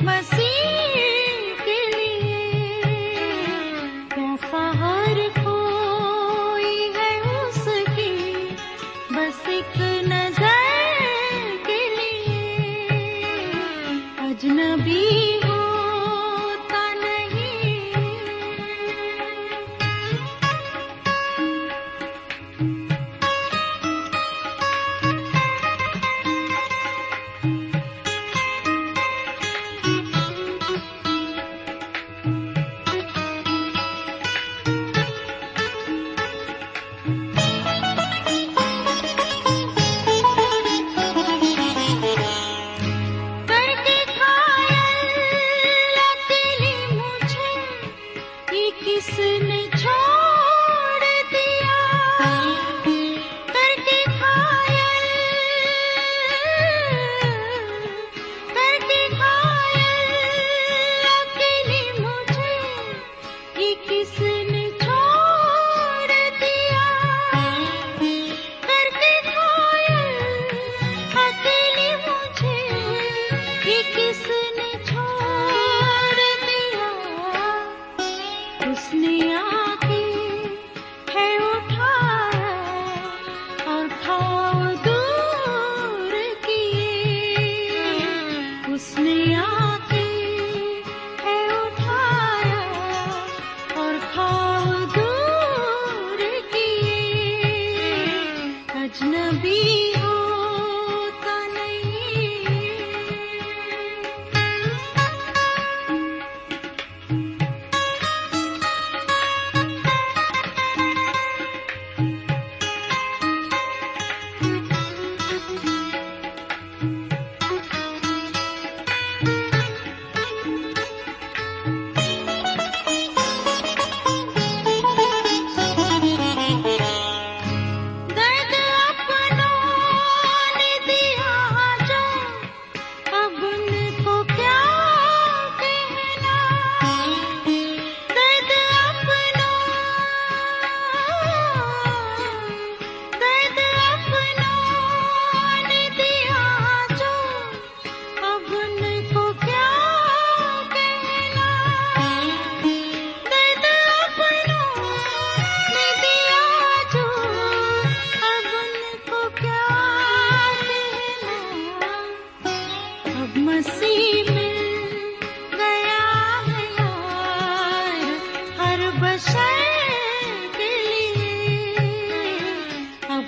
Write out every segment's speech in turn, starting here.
مسیح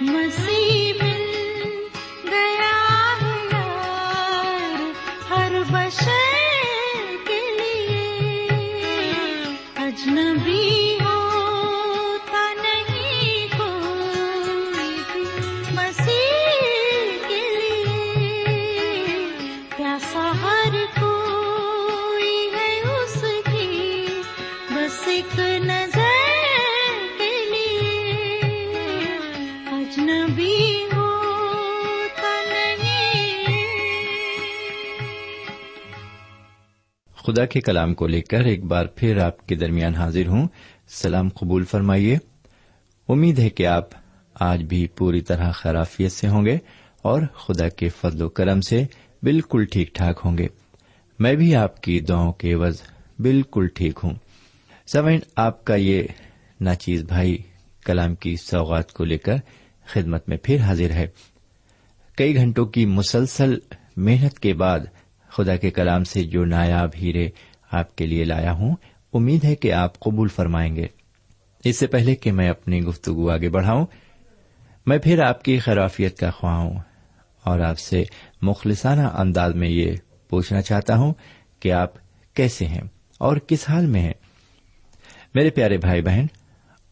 مسیح خدا کے کلام کو لے کر ایک بار پھر آپ کے درمیان حاضر ہوں۔ سلام قبول فرمائیے۔ امید ہے کہ آپ آج بھی پوری طرح خرافیت سے ہوں گے اور خدا کے فضل و کرم سے بالکل ٹھیک ٹھاک ہوں گے۔ میں بھی آپ کی دعاؤں کے عوض بالکل ٹھیک ہوں۔ سمعن، آپ کا یہ ناچیز بھائی کلام کی سوغات کو لے کر خدمت میں پھر حاضر ہے۔ کئی گھنٹوں کی مسلسل محنت کے بعد خدا کے کلام سے جو نایاب ہیرے آپ کے لیے لایا ہوں، امید ہے کہ آپ قبول فرمائیں گے۔ اس سے پہلے کہ میں اپنی گفتگو آگے بڑھاؤں، میں پھر آپ کی خرافیت کا خواہ ہوں اور آپ سے مخلصانہ انداز میں یہ پوچھنا چاہتا ہوں کہ آپ کیسے ہیں اور کس حال میں ہیں۔ میرے پیارے بھائی بہن،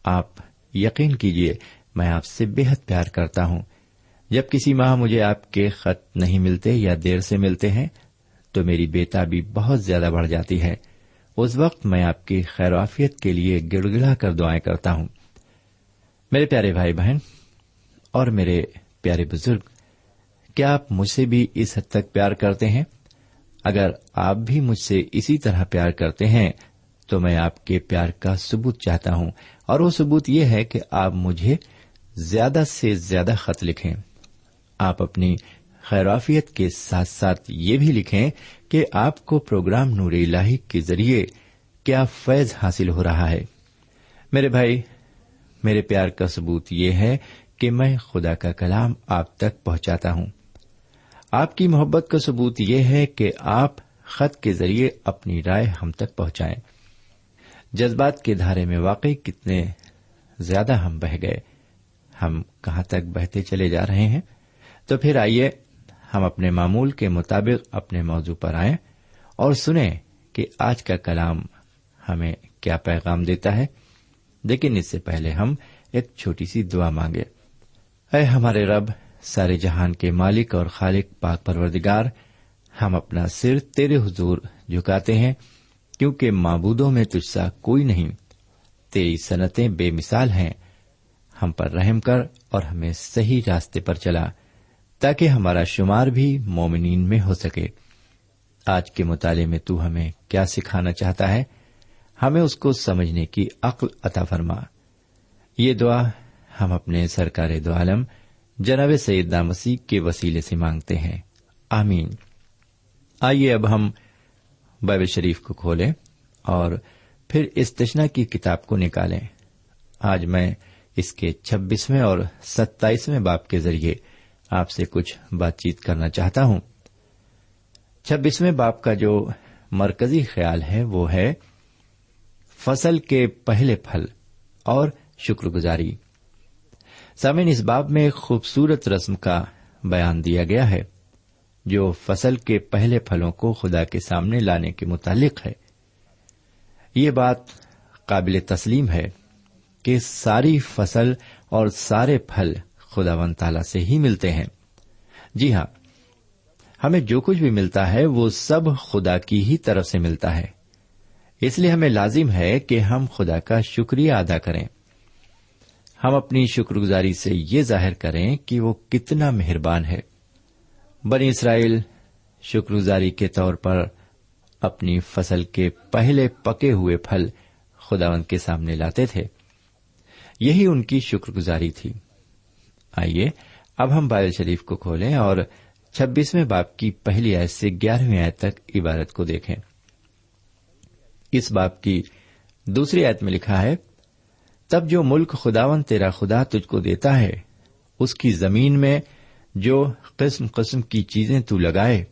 آپ یقین کیجیے میں آپ سے بے حد پیار کرتا ہوں۔ جب کسی ماہ مجھے آپ کے خط نہیں ملتے یا دیر سے ملتے ہیں تو میری بیتا بھی بہت زیادہ بڑھ جاتی ہے۔ اس وقت میں آپ کی خیرافیت کے لیے گڑ گڑا کر دعائیں کرتا ہوں۔ میرے پیارے بھائی بہن اور میرے پیارے بزرگ، کیا آپ مجھ سے بھی اس حد تک پیار کرتے ہیں؟ اگر آپ بھی مجھ سے اسی طرح پیار کرتے ہیں، تو میں آپ کے پیار کا ثبوت چاہتا ہوں۔ اور وہ ثبوت یہ ہے کہ آپ مجھے زیادہ سے زیادہ خط لکھیں۔ آپ اپنی خیرافیت کے ساتھ ساتھ یہ بھی لکھیں کہ آپ کو پروگرام نور الہی کے ذریعے کیا فیض حاصل ہو رہا ہے۔ میرے بھائی، میرے پیار کا ثبوت یہ ہے کہ میں خدا کا کلام آپ تک پہنچاتا ہوں۔ آپ کی محبت کا ثبوت یہ ہے کہ آپ خط کے ذریعے اپنی رائے ہم تک پہنچائیں۔ جذبات کے دھارے میں واقعی کتنے زیادہ ہم بہ گئے۔ ہم کہاں تک بہتے چلے جا رہے ہیں؟ تو پھر آئیے ہم اپنے معمول کے مطابق اپنے موضوع پر آئیں اور سنیں کہ آج کا کلام ہمیں کیا پیغام دیتا ہے۔ لیکن اس سے پہلے ہم ایک چھوٹی سی دعا مانگے اے ہمارے رب، سارے جہان کے مالک اور خالق، پاک پروردگار، ہم اپنا سر تیرے حضور جھکاتے ہیں، کیونکہ معبودوں میں تجھ سا کوئی نہیں۔ تیری صنعتیں بے مثال ہیں۔ ہم پر رحم کر اور ہمیں صحیح راستے پر چلا۔ تاکہ ہمارا شمار بھی مومنین میں ہو سکے۔ آج کے مطالعے میں تو ہمیں کیا سکھانا چاہتا ہے؟ ہمیں اس کو سمجھنے کی عقل عطا فرما۔ یہ دعا ہم اپنے سرکار دو عالم، جناب سید مسیح کے وسیلے سے مانگتے ہیں۔ آمین۔ آئیے اب ہم بائبل شریف کو کھولیں اور پھر اس تشنا کی کتاب کو نکالیں۔ آج میں اس کے چھبیسویں اور ستائیسویں باپ کے ذریعے آپ سے کچھ بات چیت کرنا چاہتا ہوں۔ چھبیسویں باپ کا جو مرکزی خیال ہے وہ ہے فصل کے پہلے پھل اور شکر گزاری سامن اس باب میں ایک خوبصورت رسم کا بیان دیا گیا ہے جو فصل کے پہلے پھلوں کو خدا کے سامنے لانے کے متعلق ہے۔ یہ بات قابل تسلیم ہے کہ ساری فصل اور سارے پھل خدا ون تالا سے ہی ملتے ہیں۔ جی ہاں ہمیں جو کچھ بھی ملتا ہے وہ سب خدا کی ہی طرف سے ملتا ہے۔ اس لیے ہمیں لازم ہے کہ ہم خدا کا شکریہ ادا کریں۔ ہم اپنی شکر گزاری سے یہ ظاہر کریں کہ وہ کتنا مہربان ہے۔ بنی اسرائیل شکر گزاری کے طور پر اپنی فصل کے پہلے پکے ہوئے پھل خداوند کے سامنے لاتے تھے۔ یہی ان کی شکر گزاری تھی۔ آئیے، اب ہم بائل شریف کو کھولیں اور چھبیسویں باپ کی پہلی آیت سے گیارہویں آیت تک عبارت کو دیکھیں۔ اس باپ کی دوسری آیت میں لکھا ہے، تب جو ملک خداون تیرا خدا تجھ کو دیتا ہے، اس کی زمین میں جو قسم قسم کی چیزیں تو لگائے،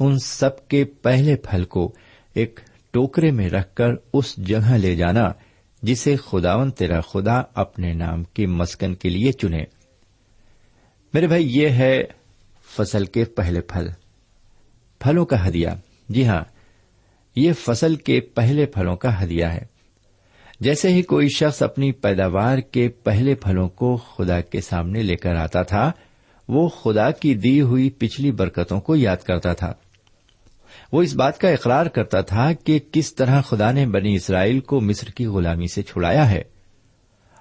ان سب کے پہلے پھل کو ایک ٹوکرے میں رکھ کر اس جگہ لے جانا، جسے خداون تیرا خدا اپنے نام کے مسکن کے لیے چنے۔ میرے بھائی، یہ ہے فصل کے پہلے پھل۔ پھلوں کا ہدیہ۔ جی ہاں یہ فصل کے پہلے پھلوں کا ہدیہ ہے۔ جیسے ہی کوئی شخص اپنی پیداوار کے پہلے پھلوں کو خدا کے سامنے لے کر آتا تھا، وہ خدا کی دی ہوئی پچھلی برکتوں کو یاد کرتا تھا۔ وہ اس بات کا اقرار کرتا تھا کہ کس طرح خدا نے بنی اسرائیل کو مصر کی غلامی سے چھڑایا ہے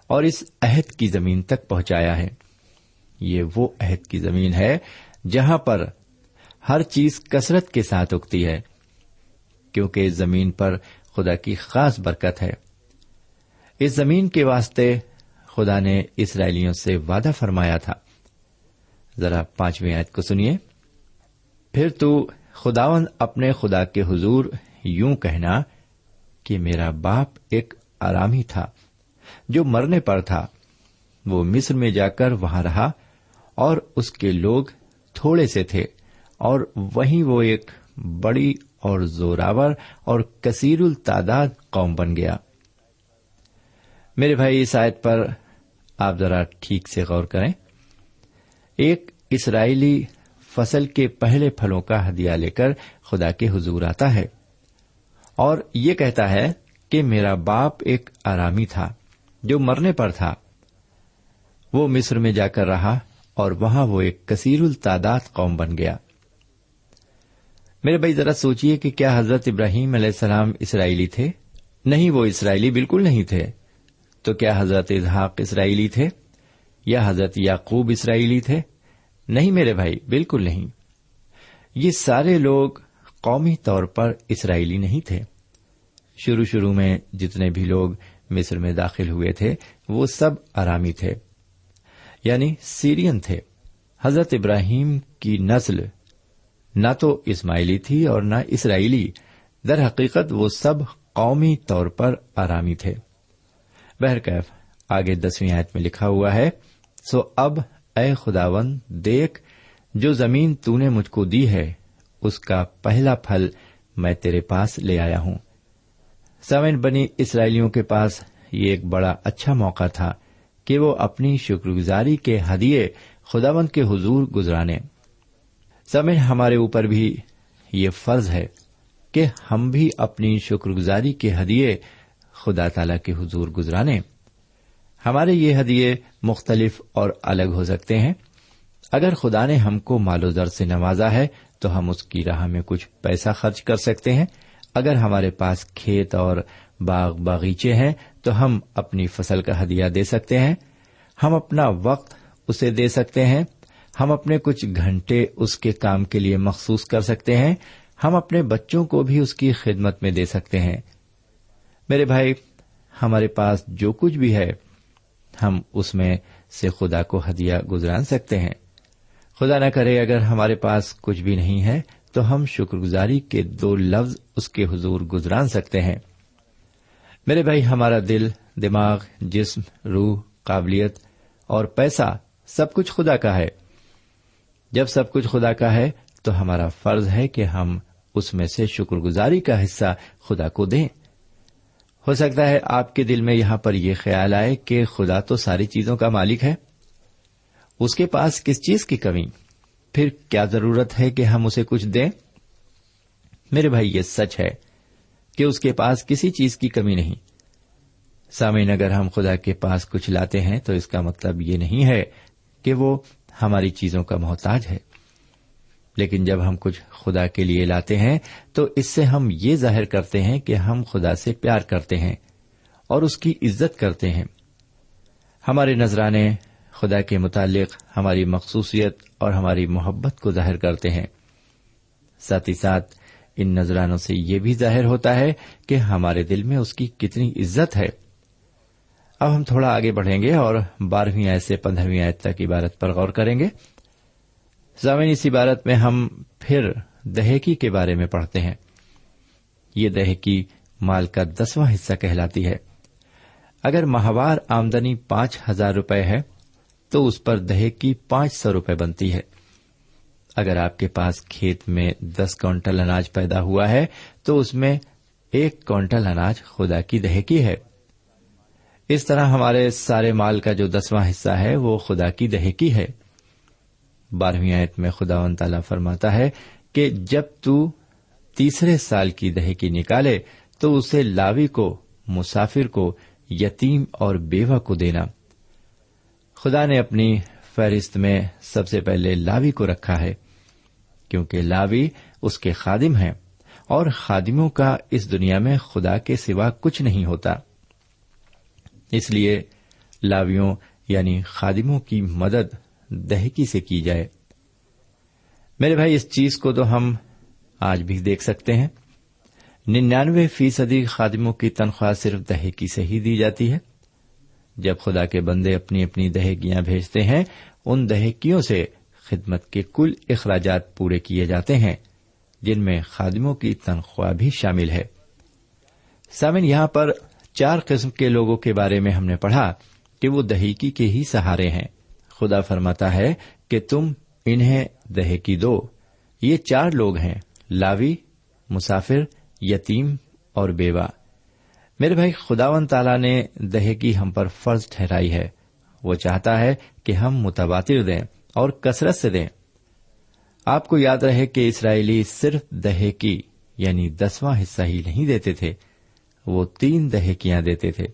اور اس عہد کی زمین تک پہنچایا ہے۔ یہ وہ عہد کی زمین ہے جہاں پر ہر چیز کثرت کے ساتھ اگتی ہے، کیونکہ اس زمین پر خدا کی خاص برکت ہے۔ اس زمین کے واسطے خدا نے اسرائیلیوں سے وعدہ فرمایا تھا۔ ذرا پانچویں آیت کو سنیے۔ پھر تو خداون اپنے خدا کے حضور یوں کہنا کہ میرا باپ ایک آرامی تھا، جو مرنے پر تھا، وہ مصر میں جا کر وہاں رہا اور اس کے لوگ تھوڑے سے تھے اور وہیں وہ ایک بڑی اور زوراور اور کثیر التعداد قوم بن گیا۔ میرے بھائی، اس آیت پر آپ ذرا ٹھیک سے غور کریں۔ ایک اسرائیلی فصل کے پہلے پھلوں کا ہدیہ لے کر خدا کے حضور آتا ہے اور یہ کہتا ہے کہ میرا باپ ایک آرامی تھا جو مرنے پر تھا۔ وہ مصر میں جا کر رہا اور وہاں وہ ایک کثیر التعداد قوم بن گیا۔ میرے بھائی، ذرا سوچیے کہ کیا حضرت ابراہیم علیہ السلام اسرائیلی تھے؟ نہیں، وہ اسرائیلی بالکل نہیں تھے۔ تو کیا حضرت اظہاق اسرائیلی تھے؟ یا حضرت یعقوب اسرائیلی تھے؟ نہیں میرے بھائی، بالکل نہیں۔ یہ سارے لوگ قومی طور پر اسرائیلی نہیں تھے۔ شروع شروع میں جتنے بھی لوگ مصر میں داخل ہوئے تھے، وہ سب آرامی تھے۔ یعنی سیرین تھے۔ حضرت ابراہیم کی نسل نہ تو اسماعیلی تھی اور نہ اسرائیلی، در حقیقت وہ سب قومی طور پر آرامی تھے۔ بہرکیف، آگے دسویں آیت میں لکھا ہوا ہے، سو اب اے خداون دیکھ، جو زمین تو نے مجھ کو دی ہے، اس کا پہلا پھل میں تیرے پاس لے آیا ہوں۔ سمن بنی اسرائیلیوں کے پاس یہ ایک بڑا اچھا موقع تھا۔ کہ وہ اپنی شکر گزاری کے ہدیے خداون کے حضور گزرانے۔ سمن ہمارے اوپر بھی یہ فرض ہے کہ ہم بھی اپنی شکر گزاری کے ہدیے خدا تعالی کے حضور گزرانے۔ ہمارے یہ ہدیے مختلف اور الگ ہو سکتے ہیں۔ اگر خدا نے ہم کو مال و زر سے نوازا ہے تو ہم اس کی راہ میں کچھ پیسہ خرچ کر سکتے ہیں۔ اگر ہمارے پاس کھیت اور باغ باغیچے ہیں، تو ہم اپنی فصل کا ہدیہ دے سکتے ہیں۔ ہم اپنا وقت اسے دے سکتے ہیں۔ ہم اپنے کچھ گھنٹے اس کے کام کے لیے مخصوص کر سکتے ہیں۔ ہم اپنے بچوں کو بھی اس کی خدمت میں دے سکتے ہیں۔ میرے بھائی، ہمارے پاس جو کچھ بھی ہے، ہم اس میں سے خدا کو ہدیہ گزران سکتے ہیں۔ خدا نہ کرے، اگر ہمارے پاس کچھ بھی نہیں ہے، تو ہم شکر گزاری کے دو لفظ اس کے حضور گزران سکتے ہیں۔ میرے بھائی، ہمارا دل، دماغ، جسم، روح، قابلیت اور پیسہ سب کچھ خدا کا ہے۔ جب سب کچھ خدا کا ہے تو ہمارا فرض ہے کہ ہم اس میں سے شکر گزاری کا حصہ خدا کو دیں۔ ہو سکتا ہے آپ کے دل میں یہاں پر یہ خیال آئے کہ خدا تو ساری چیزوں کا مالک ہے۔ اس کے پاس کس چیز کی کمی؟ پھر کیا ضرورت ہے کہ ہم اسے کچھ دیں؟ میرے بھائی، یہ سچ ہے۔ کہ اس کے پاس کسی چیز کی کمی نہیں۔ سامعین، اگر ہم خدا کے پاس کچھ لاتے ہیں تو اس کا مطلب یہ نہیں ہے کہ وہ ہماری چیزوں کا محتاج ہے۔ لیکن جب ہم کچھ خدا کے لیے لاتے ہیں تو اس سے ہم یہ ظاہر کرتے ہیں کہ ہم خدا سے پیار کرتے ہیں اور اس کی عزت کرتے ہیں۔ ہمارے نذرانے خدا کے متعلق ہماری مخصوصیت اور ہماری محبت کو ظاہر کرتے ہیں۔ ساتھ ہی ساتھ ان نذرانوں سے یہ بھی ظاہر ہوتا ہے کہ ہمارے دل میں اس کی کتنی عزت ہے۔ اب ہم تھوڑا آگے بڑھیں گے اور بارہویں آیت سے پندرہویں آیت تک عبارت پر غور کریں گے۔ زمین اس عبارت میں ہم پھر دہیکی کے بارے میں پڑھتے ہیں۔ یہ دہیکی مال کا دسواں حصہ کہلاتی ہے۔ اگر ماہوار آمدنی پانچ ہزار روپے ہے تو اس پر دہیکی پانچ سو روپے بنتی ہے۔ اگر آپ کے پاس کھیت میں دس کونٹل اناج پیدا ہوا ہے، تو اس میں ایک کونٹل اناج خدا کی دہیکی ہے۔ اس طرح ہمارے سارے مال کا جو دسواں حصہ ہے، وہ خدا کی دہیکی ہے۔ بارہویں آیت میں خدا و تعالی فرماتا ہے کہ جب تو تیسرے سال کی دہی نکالے، تو اسے لاوی کو، مسافر کو، یتیم اور بیوہ کو دینا۔ خدا نے اپنی فہرست میں سب سے پہلے لاوی کو رکھا ہے۔ کیونکہ لاوی اس کے خادم ہیں اور خادموں کا اس دنیا میں خدا کے سوا کچھ نہیں ہوتا۔ اس لیے لاویوں یعنی خادموں کی مدد دہکی سے کی جائے۔ میرے بھائی، اس چیز کو تو ہم آج بھی دیکھ سکتے ہیں۔ ننانوے فیصدی خادموں کی تنخواہ صرف دہیکی سے ہی دی جاتی ہے۔ جب خدا کے بندے اپنی اپنی دہیکیاں بھیجتے ہیں، ان دہیکیوں سے خدمت کے کل اخراجات پورے کیے جاتے ہیں، جن میں خادموں کی تنخواہ بھی شامل ہے۔ سامن، یہاں پر چار قسم کے لوگوں کے بارے میں ہم نے پڑھا کہ وہ دہیکی کے ہی سہارے ہیں۔ خدا فرماتا ہے کہ تم انہیں دہیکی دو۔ یہ چار لوگ ہیں، لاوی، مسافر، یتیم اور بیوہ۔ میرے بھائی خداون تعالیٰ نے دہیکی ہم پر فرض ٹھہرائی ہے۔ وہ چاہتا ہے کہ ہم متبادر دیں۔ اور کثرت سے دیں۔ آپ کو یاد رہے کہ اسرائیلی صرف دہیکی یعنی دسواں حصہ ہی نہیں دیتے تھے، وہ تین دہیکیاں دیتے تھے۔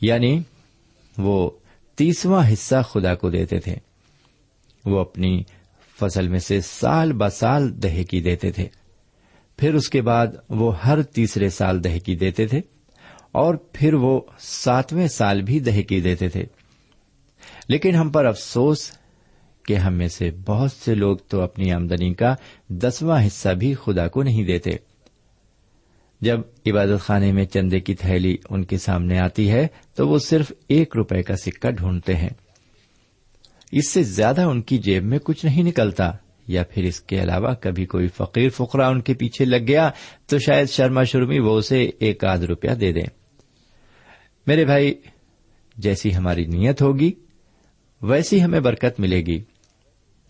یعنی وہ تیسواں حصہ خدا کو دیتے تھے۔ وہ اپنی فصل میں سے سال ب سال دہیکی دیتے تھے۔ پھر اس کے بعد وہ ہر تیسرے سال دہیکی دیتے تھے اور پھر وہ ساتویں سال بھی دہیکی دیتے تھے۔ لیکن ہم پر افسوس کہ ہم میں سے بہت سے لوگ تو اپنی آمدنی کا دسواں حصہ بھی خدا کو نہیں دیتے۔ جب عبادت خانے میں چندے کی تھیلی ان کے سامنے آتی ہے تو وہ صرف ایک روپے کا سکہ ڈھونڈتے ہیں۔ اس سے زیادہ ان کی جیب میں کچھ نہیں نکلتا یا پھر اس کے علاوہ کبھی کوئی فقیر فقرا ان کے پیچھے لگ گیا تو شاید شرما شرمی وہ اسے ایک آدھ روپیہ دے دیں میرے بھائی، جیسی ہماری نیت ہوگی، ویسی ہمیں برکت ملے گی۔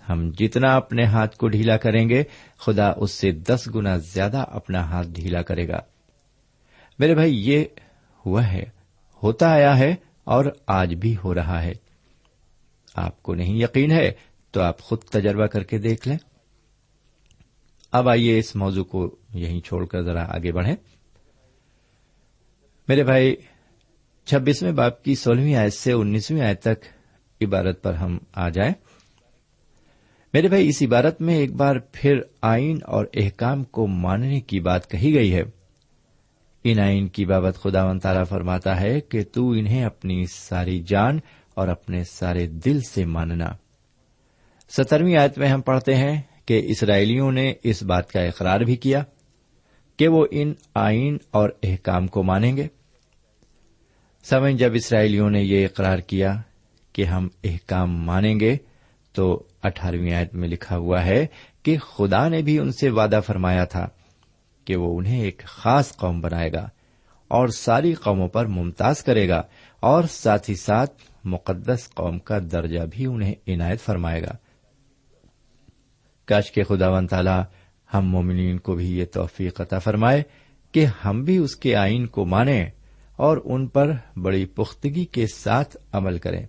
ہم جتنا اپنے ہاتھ کو ڈھیلا کریں گے، خدا اس سے دس گنا زیادہ اپنا ہاتھ ڈھیلا کرے گا۔ میرے بھائی، یہ ہوا ہے، ہوتا آیا ہے اور آج بھی ہو رہا ہے۔ آپ کو نہیں یقین ہے تو آپ خود تجربہ کر کے دیکھ لیں۔ اب آئیے اس موضوع کو یہیں چھوڑ کر ذرا آگے بڑھیں۔ میرے بھائی، چھبیسویں باپ کی سولہویں آیت سے انیسویں آیت تک عبارت پر ہم آ جائیں۔ میرے بھائی، اس عبارت میں ایک بار پھر آئین اور احکام کو ماننے کی بات کہی گئی ہے۔ ان آئین کی بابت خدا و تعالیٰ فرماتا ہے کہ تو انہیں اپنی ساری جان اور اپنے سارے دل سے ماننا۔ سترویں آیت میں ہم پڑھتے ہیں کہ اسرائیلیوں نے اس بات کا اقرار بھی کیا کہ وہ ان آئین اور احکام کو مانیں گے۔ سمجھ، جب اسرائیلیوں نے یہ اقرار کیا کہ ہم احکام مانیں گے تو اٹھارہویں آیت میں لکھا ہوا ہے کہ خدا نے بھی ان سے وعدہ فرمایا تھا کہ وہ انہیں ایک خاص قوم بنائے گا اور ساری قوموں پر ممتاز کرے گا اور ساتھ ہی ساتھ مقدس قوم کا درجہ بھی انہیں عنایت فرمائے گا۔ کاش کے خدا و تعالی ہم مومنین کو بھی یہ توفیق عطا فرمائے کہ ہم بھی اس کے آئین کو مانیں اور ان پر بڑی پختگی کے ساتھ عمل کریں۔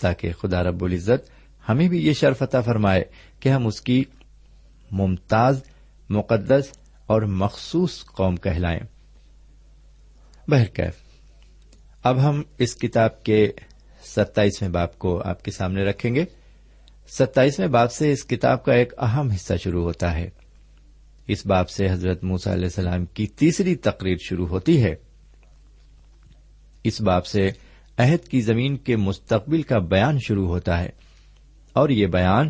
تاکہ خدا رب العزت ہمیں بھی یہ شرف عطا فرمائے کہ ہم اس کی ممتاز، مقدس اور مخصوص قوم کہلائیں۔ بہرکیف، اب ہم اس کتاب کے ستائیسویں باپ کو آپ کے سامنے رکھیں گے۔ ستائیسویں باپ سے اس کتاب کا ایک اہم حصہ شروع ہوتا ہے۔ اس باپ سے حضرت موسا علیہ السلام کی تیسری تقریر شروع ہوتی ہے۔ اس باپ سے عہد کی زمین کے مستقبل کا بیان شروع ہوتا ہے۔ اور یہ بیان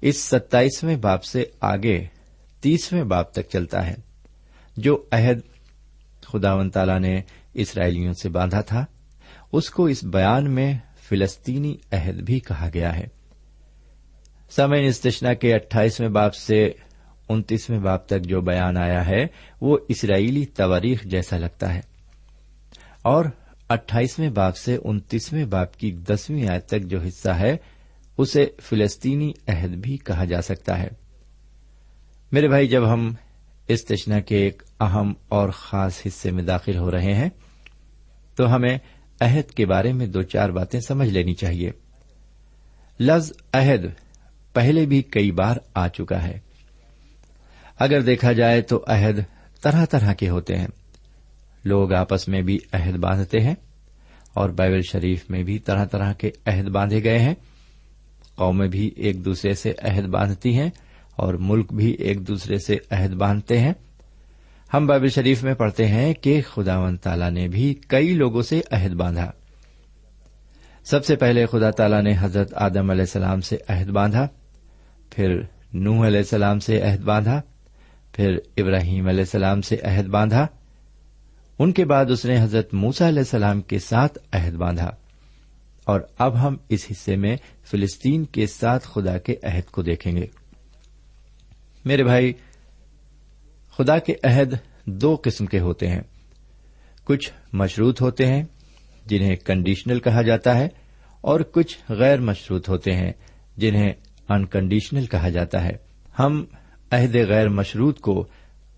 اس ستائیسویں باپ سے آگے تیسویں باپ تک چلتا ہے۔ جو عہد خدا و تعالی نے اسرائیلیوں سے باندھا تھا، اس کو اس بیان میں فلسطینی عہد بھی کہا گیا ہے۔ سمے استشنا کے اٹھائیسویں باپ سے انتیسویں باپ تک جو بیان آیا ہے، وہ اسرائیلی تواریخ جیسا لگتا ہے۔ اور اٹھائیسویں باپ سے انتیسویں باپ کی دسویں آیت تک جو حصہ ہے، اسے فلسطینی عہد بھی کہا جا سکتا ہے۔ میرے بھائی، جب ہم اس تشنا کے ایک اہم اور خاص حصے میں داخل ہو رہے ہیں، تو ہمیں عہد کے بارے میں دو چار باتیں سمجھ لینی چاہیے۔ لفظ عہد پہلے بھی کئی بار آ چکا ہے۔ اگر دیکھا جائے تو عہد طرح طرح کے ہوتے ہیں۔ لوگ آپس میں بھی عہد باندھتے ہیں اور بائبل شریف میں بھی طرح طرح کے عہد باندھے گئے ہیں۔ قومیں بھی ایک دوسرے سے عہد باندھتی ہیں اور ملک بھی ایک دوسرے سے عہد باندھتے ہیں۔ ہم بائبل شریف میں پڑھتے ہیں کہ خدا و تعالی نے بھی کئی لوگوں سے عہد باندھا۔ سب سے پہلے خدا تعالی نے حضرت آدم علیہ السلام سے عہد باندھا، پھر نوح علیہ السلام سے عہد باندھا، پھر ابراہیم علیہ السلام سے عہد باندھا۔ ان کے بعد اس نے حضرت موسا علیہ السلام کے ساتھ عہد باندھا۔ اور اب ہم اس حصے میں فلسطین کے ساتھ خدا کے عہد کو دیکھیں گے۔ میرے بھائی، خدا کے عہد دو قسم کے ہوتے ہیں۔ کچھ مشروط ہوتے ہیں، جنہیں کنڈیشنل کہا جاتا ہے، اور کچھ غیر مشروط ہوتے ہیں، جنہیں انکنڈیشنل کہا جاتا ہے۔ ہم عہد غیر مشروط کو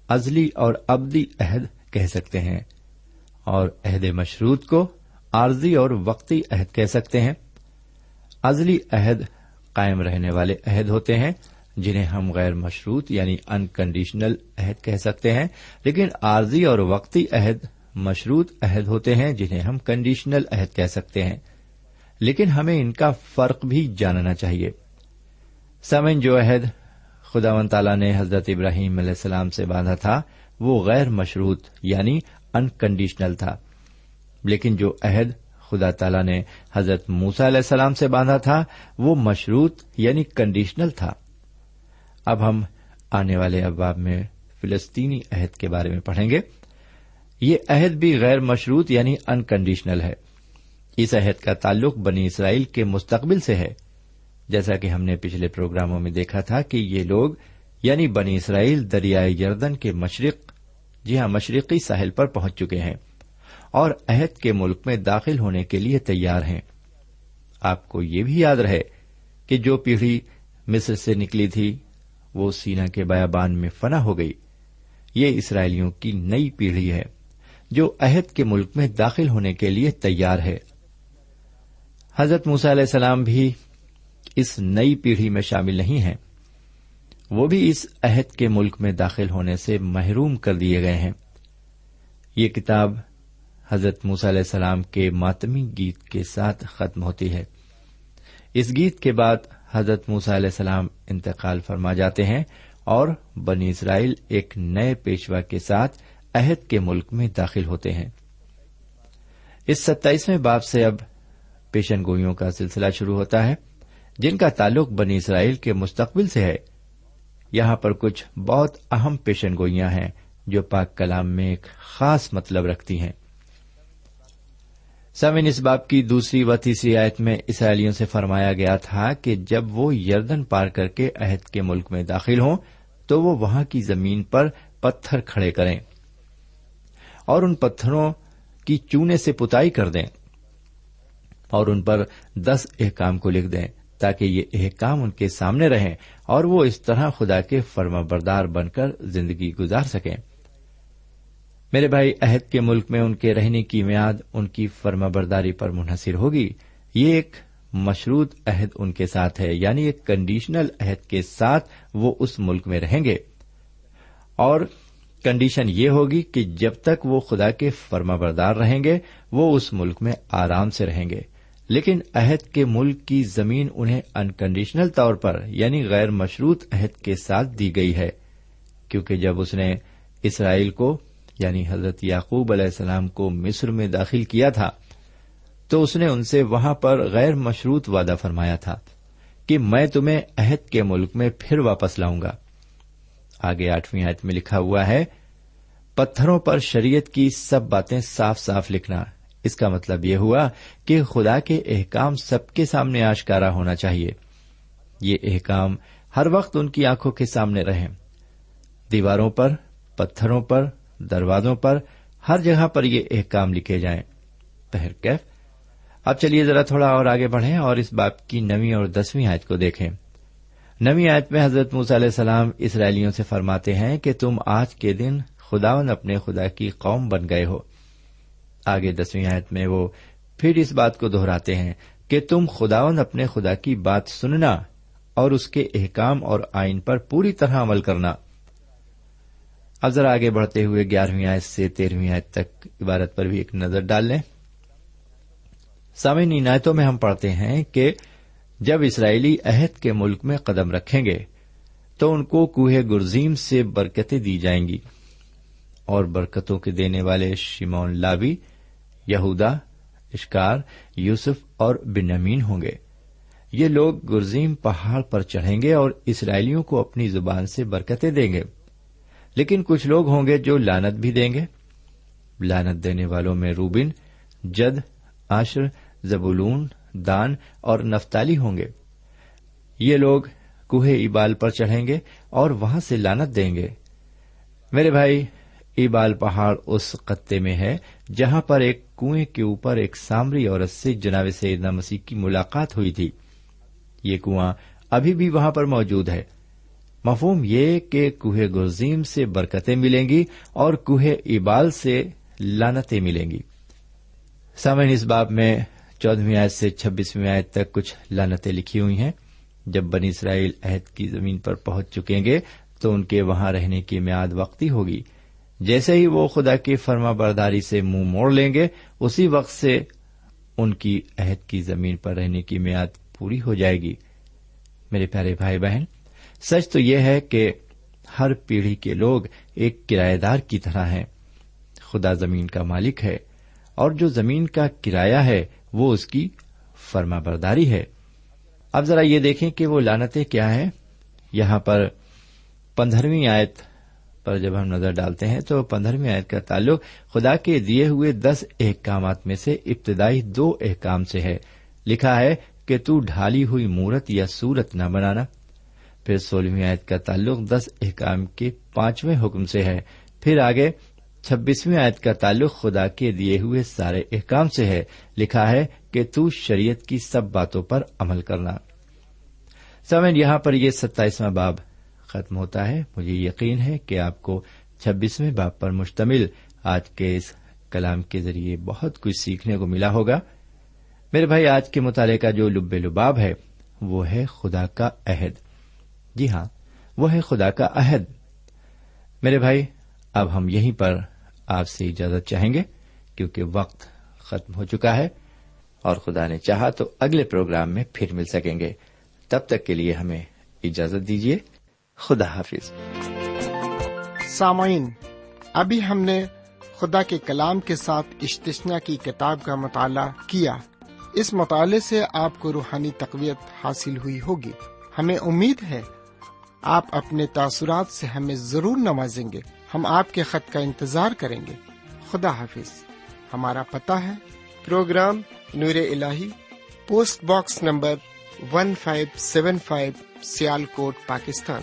ازلی اور ابدی عہد کہہ سکتے ہیں۔ اور عہد مشروط کو عارضی اور وقتی عہد کہہ سکتے ہیں۔ ازلی عہد قائم رہنے والے عہد ہوتے ہیں، جنہیں ہم غیر مشروط یعنی انکنڈیشنل عہد کہہ سکتے ہیں۔ لیکن عارضی اور وقتی عہد مشروط عہد ہوتے ہیں، جنہیں ہم کنڈیشنل عہد کہہ سکتے ہیں۔ لیکن ہمیں ان کا فرق بھی جاننا چاہیے۔ سمن جو عہد خدا و تعالی نے حضرت ابراہیم علیہ السلام سے باندھا تھا، وہ غیر مشروط یعنی انکنڈیشنل تھا۔ لیکن جو عہد خدا تعالی نے حضرت موسا علیہ السلام سے باندھا تھا، وہ مشروط یعنی کنڈیشنل تھا۔ اب ہم آنے والے اباب میں فلسطینی عہد کے بارے میں پڑھیں گے۔ یہ عہد بھی غیر مشروط یعنی انکنڈیشنل ہے۔ اس عہد کا تعلق بنی اسرائیل کے مستقبل سے ہے۔ جیسا کہ ہم نے پچھلے پروگراموں میں دیکھا تھا کہ یہ لوگ یعنی بنی اسرائیل دریائے یردن کے مشرق جی ہاں مشرقی ساحل پر پہنچ چکے ہیں اور عہد کے ملک میں داخل ہونے کے لیے تیار ہیں۔ آپ کو یہ بھی یاد رہے کہ جو پیڑھی مصر سے نکلی تھی، وہ سینا کے بیابان میں فنا ہو گئی۔ یہ اسرائیلیوں کی نئی پیڑھی ہے جو عہد کے ملک میں داخل ہونے کے لیے تیار ہے۔ حضرت موسیٰ علیہ السلام بھی اس نئی پیڑھی میں شامل نہیں ہیں۔ وہ بھی اس عہد کے ملک میں داخل ہونے سے محروم کر دیے گئے ہیں۔ یہ کتاب حضرت موسیٰ علیہ السلام کے ماتمی گیت کے ساتھ ختم ہوتی ہے۔ اس گیت کے بعد حضرت موسیٰ علیہ السلام انتقال فرما جاتے ہیں اور بنی اسرائیل ایک نئے پیشوا کے ساتھ عہد کے ملک میں داخل ہوتے ہیں۔ اس ستائیسویں باپ سے اب پیشن گوئیوں کا سلسلہ شروع ہوتا ہے، جن کا تعلق بنی اسرائیل کے مستقبل سے ہے۔ یہاں پر کچھ بہت اہم پیشن گوئیاں ہیں جو پاک کلام میں ایک خاص مطلب رکھتی ہیں۔ سمن اس باپ کی دوسری و تیسری آیت میں اسرائیلیوں سے فرمایا گیا تھا کہ جب وہ یردن پار کر کے عہد کے ملک میں داخل ہوں، تو وہ وہاں کی زمین پر پتھر کھڑے کریں اور ان پتھروں کی چونے سے پتائی کر دیں اور ان پر دس احکام کو لکھ دیں۔ تاکہ یہ احکام ان کے سامنے رہیں اور وہ اس طرح خدا کے فرما بردار بن کر زندگی گزار سکیں۔ میرے بھائی، عہد کے ملک میں ان کے رہنے کی میاد ان کی فرما برداری پر منحصر ہوگی۔ یہ ایک مشروط عہد ان کے ساتھ ہے یعنی ایک کنڈیشنل عہد کے ساتھ وہ اس ملک میں رہیں گے۔ اور کنڈیشن یہ ہوگی کہ جب تک وہ خدا کے فرما بردار رہیں گے، وہ اس ملک میں آرام سے رہیں گے۔ لیکن عہد کے ملک کی زمین انہیں انکنڈیشنل طور پر یعنی غیر مشروط عہد کے ساتھ دی گئی ہے، کیونکہ جب اس نے اسرائیل کو یعنی حضرت یعقوب علیہ السلام کو مصر میں داخل کیا تھا، تو اس نے ان سے وہاں پر غیر مشروط وعدہ فرمایا تھا کہ میں تمہیں عہد کے ملک میں پھر واپس لاؤں گا۔ آگے آٹھویں آیت میں لکھا ہوا ہے، پتھروں پر شریعت کی سب باتیں صاف صاف لکھنا۔ اس کا مطلب یہ ہوا کہ خدا کے احکام سب کے سامنے آشکارا ہونا چاہیے۔ یہ احکام ہر وقت ان کی آنکھوں کے سامنے رہیں۔ دیواروں پر، پتھروں پر، دروازوں پر، ہر جگہ پر یہ احکام لکھے جائیں۔ کیف؟ اب چلیے ذرا تھوڑا اور آگے بڑھیں اور اس باپ کی نویں اور دسویں آیت کو دیکھیں۔ نویں آیت میں حضرت موس علیہ السلام اسرائیلیوں سے فرماتے ہیں کہ تم آج کے دن خداون اپنے خدا کی قوم بن گئے ہو۔ آگے دسویں آیت میں وہ پھر اس بات کو دہراتے ہیں کہ تم خداون اپنے خدا کی بات سننا اور اس کے احکام اور آئین پر پوری طرح عمل کرنا۔ اب ذرا آگے بڑھتے ہوئے گیارہویں آیت سے تیرہویں آیت تک عبارت پر بھی ایک نظر ڈال لیں۔ سامعین عنایتوں میں ہم پڑھتے ہیں کہ جب اسرائیلی عہد کے ملک میں قدم رکھیں گے تو ان کو کوہ گرزیم سے برکتیں دی جائیں گی اور برکتوں کے دینے والے شمون لاوی یہودا، اشکار، یوسف اور بنامین ہوں گے۔ یہ لوگ گرزیم پہاڑ پر چڑھیں گے اور اسرائیلیوں کو اپنی زبان سے برکتیں دیں گے۔ لیکن کچھ لوگ ہوں گے جو لانت بھی دیں گے۔ لانت دینے والوں میں روبن، جد آشر زبولون، دان اور نفتالی ہوں گے۔ یہ لوگ کوہ ابال پر چڑھیں گے اور وہاں سے لانت دیں گے۔ میرے بھائی ایبال پہاڑ اس خطے میں ہے جہاں پر ایک کنویں کے اوپر ایک سامری عورت سے جناب سیدنا مسیح کی ملاقات ہوئی تھی۔ یہ کنواں ابھی بھی وہاں پر موجود ہے۔ مفہوم یہ کہ کوہ گرزیم سے برکتیں ملیں گی اور کوہ ابال سے لانتیں ملیں گی۔ سامعین، اس باب میں چودہویں آیت سے چھبیسویں آیت تک کچھ لانتیں لکھی ہوئی ہیں۔ جب بنی اسرائیل عہد کی زمین پر پہنچ چکیں گے تو ان کے وہاں رہنے کی میعاد وقتی ہوگی۔ جیسے ہی وہ خدا کی فرما برداری سے منہ مو موڑ لیں گے، اسی وقت سے ان کی عہد کی زمین پر رہنے کی میعاد پوری ہو جائے گی۔ میرے پیارے بھائی بہن، سچ تو یہ ہے کہ ہر پیڑھی کے لوگ ایک کرایہ دار کی طرح ہیں۔ خدا زمین کا مالک ہے اور جو زمین کا کرایہ ہے، وہ اس کی فرما برداری ہے۔ اب ذرا یہ دیکھیں کہ وہ لانتیں کیا ہیں۔ یہاں پر پندرہویں آیت پر جب ہم نظر ڈالتے ہیں تو پندرہویں آیت کا تعلق خدا کے دیے ہوئے دس احکامات میں سے ابتدائی دو احکام سے ہے۔ لکھا ہے کہ تو ڈھالی ہوئی مورت یا سورت نہ بنانا۔ پھر سولہویں آیت کا تعلق دس احکام کے پانچویں حکم سے ہے۔ پھر آگے چھبیسویں آیت کا تعلق خدا کے دیے ہوئے سارے احکام سے ہے۔ لکھا ہے کہ تو شریعت کی سب باتوں پر عمل کرنا۔ سمن یہاں پر یہ ستائیسواں باب۔ ختم ہوتا ہے، مجھے یقین ہے کہ آپ کو چھبیسویں باب پر مشتمل آج کے اس کلام کے ذریعے بہت کچھ سیکھنے کو ملا ہوگا۔ میرے بھائی، آج کے مطالعے کا جو لب لباب ہے، وہ ہے خدا کا عہد۔ جی ہاں وہ ہے خدا کا عہد۔ میرے بھائی، اب ہم یہیں پر آپ سے اجازت چاہیں گے، کیونکہ وقت ختم ہو چکا ہے اور خدا نے چاہا تو اگلے پروگرام میں پھر مل سکیں گے۔ تب تک کے لیے ہمیں اجازت دیجیے خدا حافظ سامعین، ابھی ہم نے خدا کے کلام کے ساتھ اشتشنا کی کتاب کا مطالعہ کیا۔ اس مطالعے سے آپ کو روحانی تقویت حاصل ہوئی ہوگی۔ ہمیں امید ہے آپ اپنے تاثرات سے ہمیں ضرور نوازیں گے۔ ہم آپ کے خط کا انتظار کریں گے۔ خدا حافظ ہمارا پتا ہے۔ Program Noor ul post box number one five seven five Sialkot, Pakistan.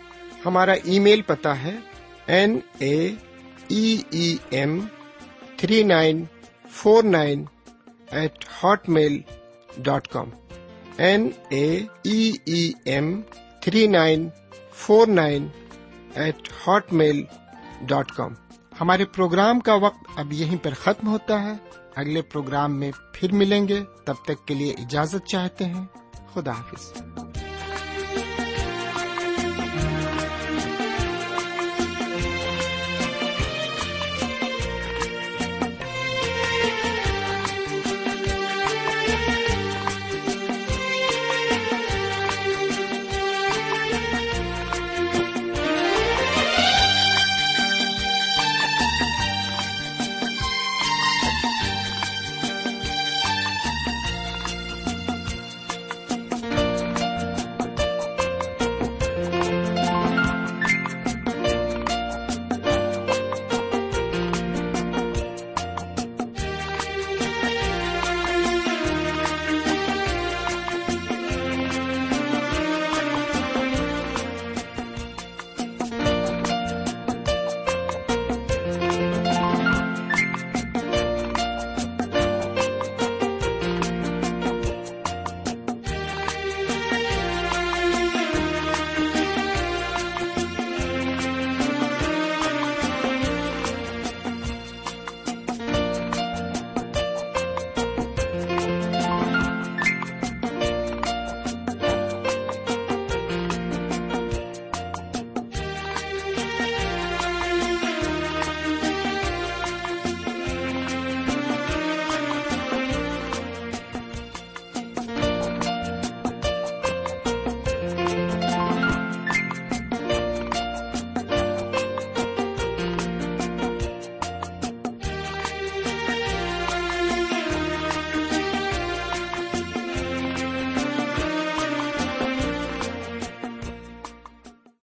ہمارا ای میل پتا ہے N A M three nine four nine eight hotmail dot com. N A M three nine four nine eight hotmail dot com. ہمارے programme کا وقت اب یہیں پر ختم ہوتا ہے۔ اگلے پروگرام میں پھر ملیں گے۔ تب تک کے لیے اجازت چاہتے ہیں۔ خدا حافظ۔